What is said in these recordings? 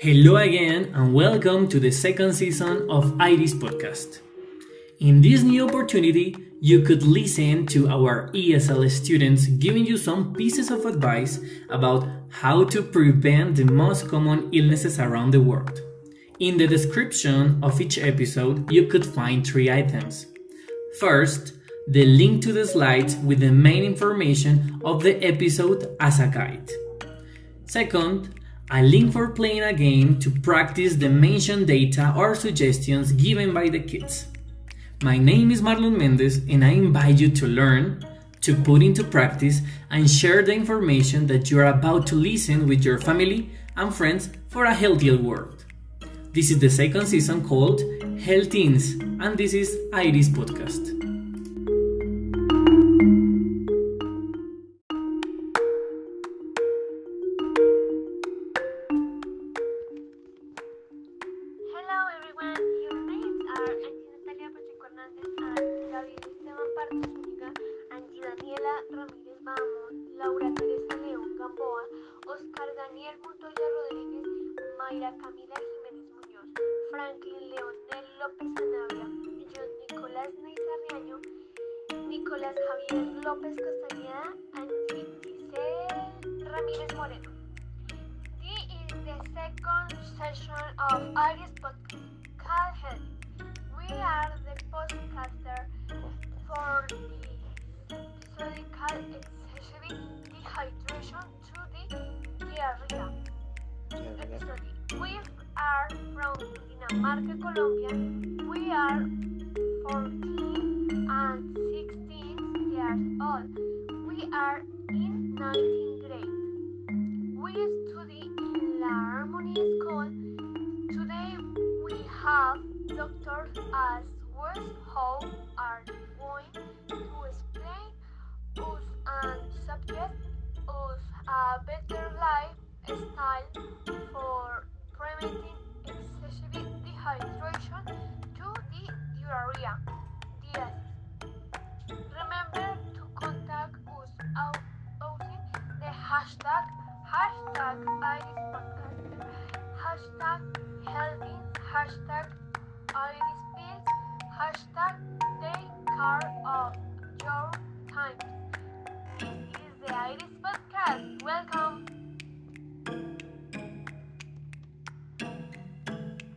Hello again, and welcome to the second season of Iris Podcast. In this new opportunity, you could listen to our ESL students giving you some pieces of advice about how to prevent the most common illnesses around the world. In the description of each episode, you could find three items. First, the link to the slides with the main information of the episode as a guide. Second, a link for playing a game to practice the mentioned data or suggestions given by the kids. My name is Marlon Mendez and I invite you to learn, to put into practice, and share the information that you are about to listen with your family and friends for a healthier world. This is the second season called Health Teens, and this is Iris Podcast. Ramírez Bahamón, Laura Teresa León Gamboa, Oscar Daniel Montoya Rodríguez, Mayra Camila Jiménez Muñoz, Franklin Leonel López Sanabria, John Nicolás Neizarriaño, Nicolás Javier López Castañeda, Angie Giselle Ramírez Moreno. This is the second session of Iris Podcast. We are the podcaster for the called Dehydration to the. Episode. We are from Dinamarca, Colombia. We are 14 and 16 years old. We are in 19th hashtag hashtag Iris Podcast, hashtag healthy, hashtag Iris Pills, hashtag take care of your time. This is the Iris Podcast. Welcome.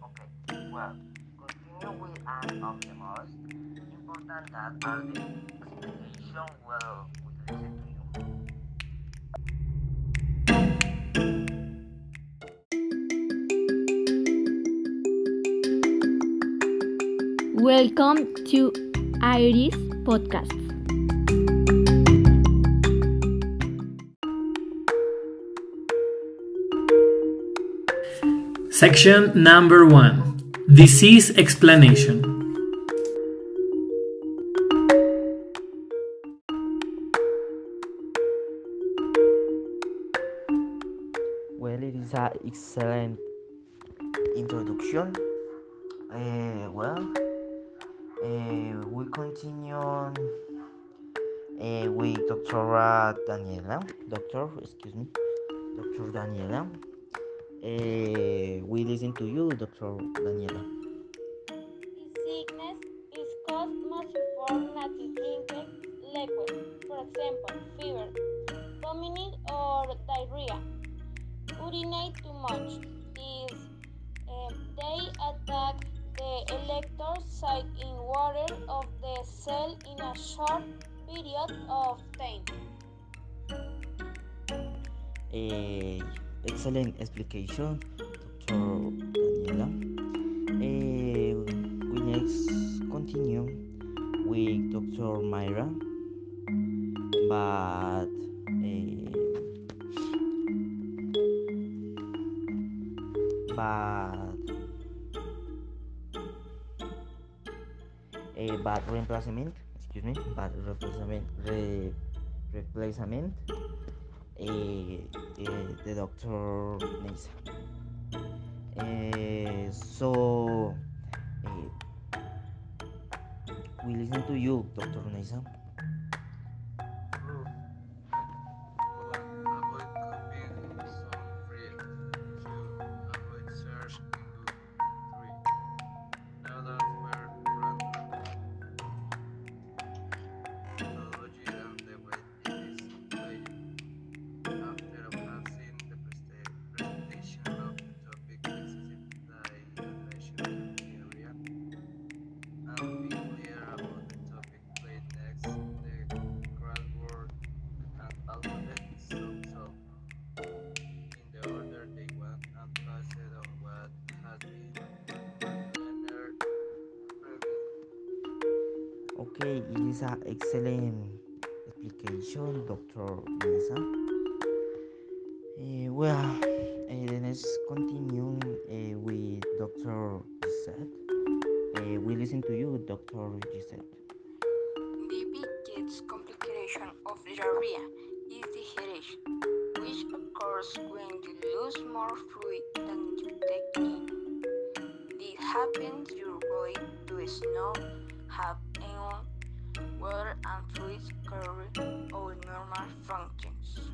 Okay, well, continue with an of the most important that are the explanation well we listen Welcome to Iris Podcast. Section number one Disease Explanation. Well, it is an excellent introduction. Uh, well, uh, we continue on, uh, with Dr. Daniela. Doctor, excuse me, Dr. Daniela. Uh, we listen to you, Dr. Daniela. This sickness is caused mostly from drinking liquid, for example, fever, vomiting, or diarrhea. Urinate too much is the electrolyte in water of the cell in a short period of time. Eh, excellent explanation, Dr. Daniela. Eh, we next continue with Dr. Mayra, but eh, but eh, but replacement, excuse me, but replacement, re, replacement eh, eh, the doctor Nisa. Eh, so eh, we listen to you, Doctor Nisa. Excellent explication, Dr. Mesa. Uh, well, then let's continue uh, with Dr. Gisette. We listen to you, Dr. Gisette. The biggest complication of diarrhea is dehydration, which occurs when you lose more fluid than you take in. This happens your body does not have enough water and fluids carry all normal functions.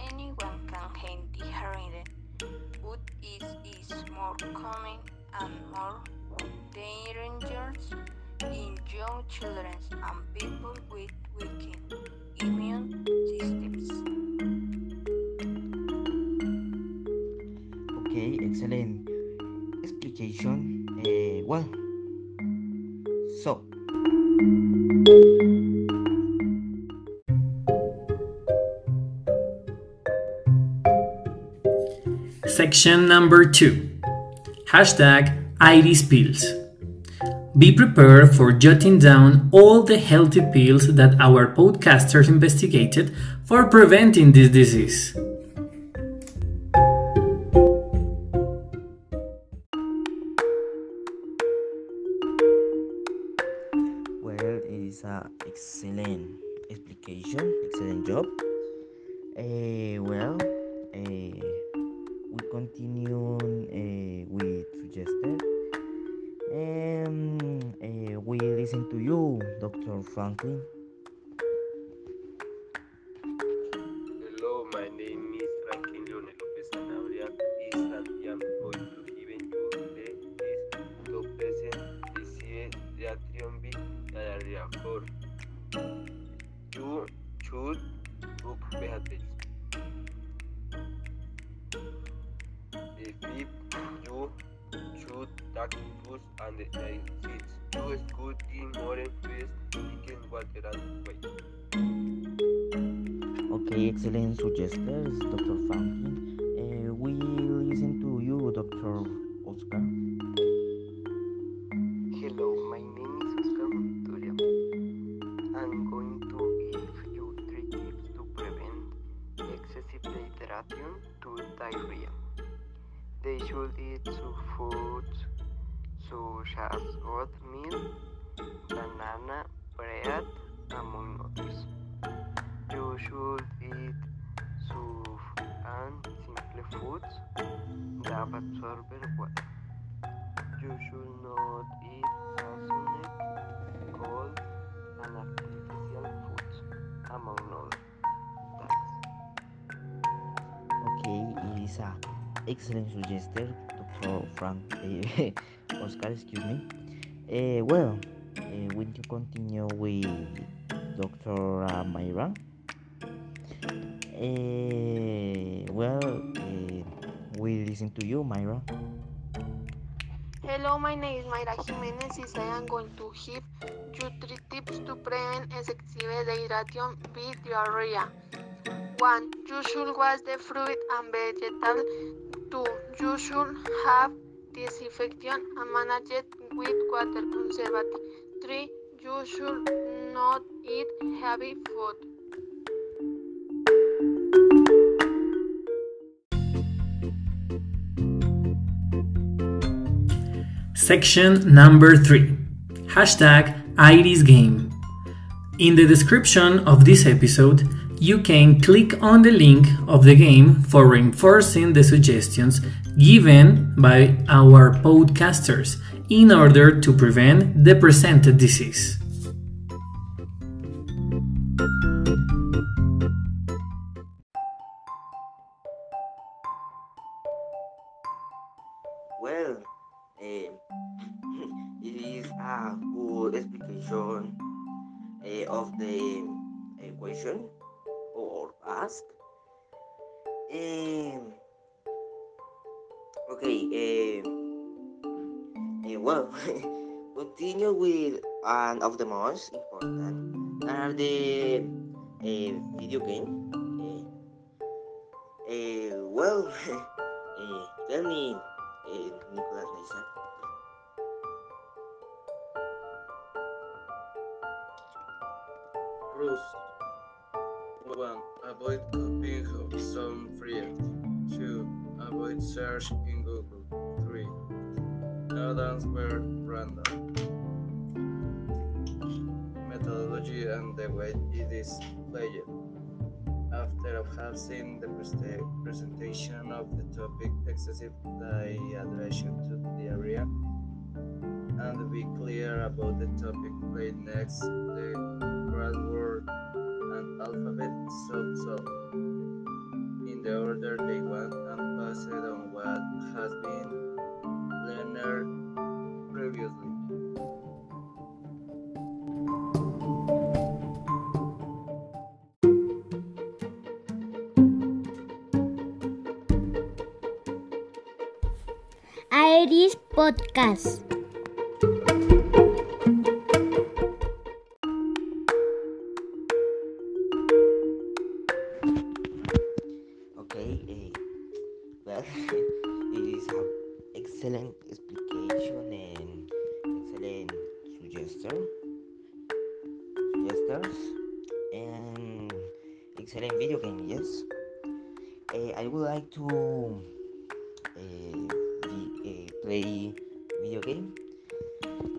Anyone can get dehydrated, but it is more common and more dangerous in young children and people with weakened immune systems. Okay, excellent explication. Uh, well, so Section number two Hashtag Iris Pills. Be prepared for jotting down all the healthy pills that our podcasters investigated for preventing this disease. Franklin. Hello, my name is Franklin Leonel Lopez Sanabria. Is and I am going to give you the is to present disease reaction B diarrhea for you should book you and in more foods, chicken, water and weight. Okay, excellent suggestions, Dr. Franklin. Uh, we listen to you, Dr. Oscar. Such as oatmeal, banana, bread, among others. You should eat soup and simple foods that absorb water. You should not eat seasoned, cold, and artificial foods, among others. Okay, it is a excellent suggestion, Frank uh, Oscar. Excuse me. Uh, well, uh, we need continue with Dr. Mayra. Uh, well, we listen to you, Mayra. Hello, my name is Mayra Jimenez and I am going to give you three tips to prevent excessive dehydration with diarrhea. 1. You should wash the fruit and vegetable. 2. You should have disinfection and manage it with water conservative. 3. You should not eat heavy food. Section number 3 Hashtag Iris Game. In the description of this episode, you can click on the link of the game for reinforcing the suggestions given by our podcasters in order to prevent the presented disease. Well, eh, it is a good explanation eh, of the eh, question or ask. Um, okay, eh, well, continue with one of the most important are the eh, video game. Eh, well, tell me, Nicolas rules. 1. Avoid copying some friends. 2. Avoid search in Google. 3. Not answer random. Methodology and the way it is played. After seen the presentation of the topic excessive dehydration to the area and be clear about the topic played next the and alphabet sub-solve in the order they want and it on what has been learned previously. Iris Podcast. Suggestion, suggesters, and excellent video game. Yes, uh, I would like to uh, vi- uh, play video game,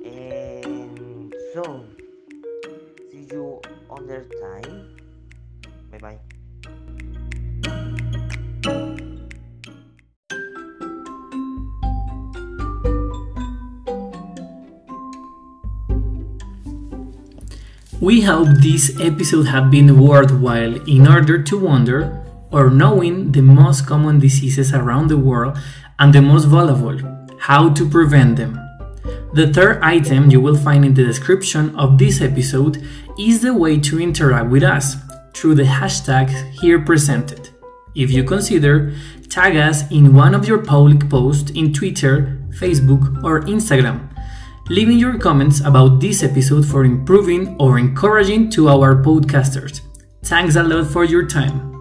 and so see you on other time. We hope this episode have been worthwhile in order to wonder or knowing the most common diseases around the world and the most vulnerable, how to prevent them. The third item you will find in the description of this episode is the way to interact with us through the hashtags here presented. If you consider, tag us in one of your public posts in Twitter, Facebook, or Instagram, leaving your comments about this episode for improving or encouraging to our podcasters. Thanks a lot for your time.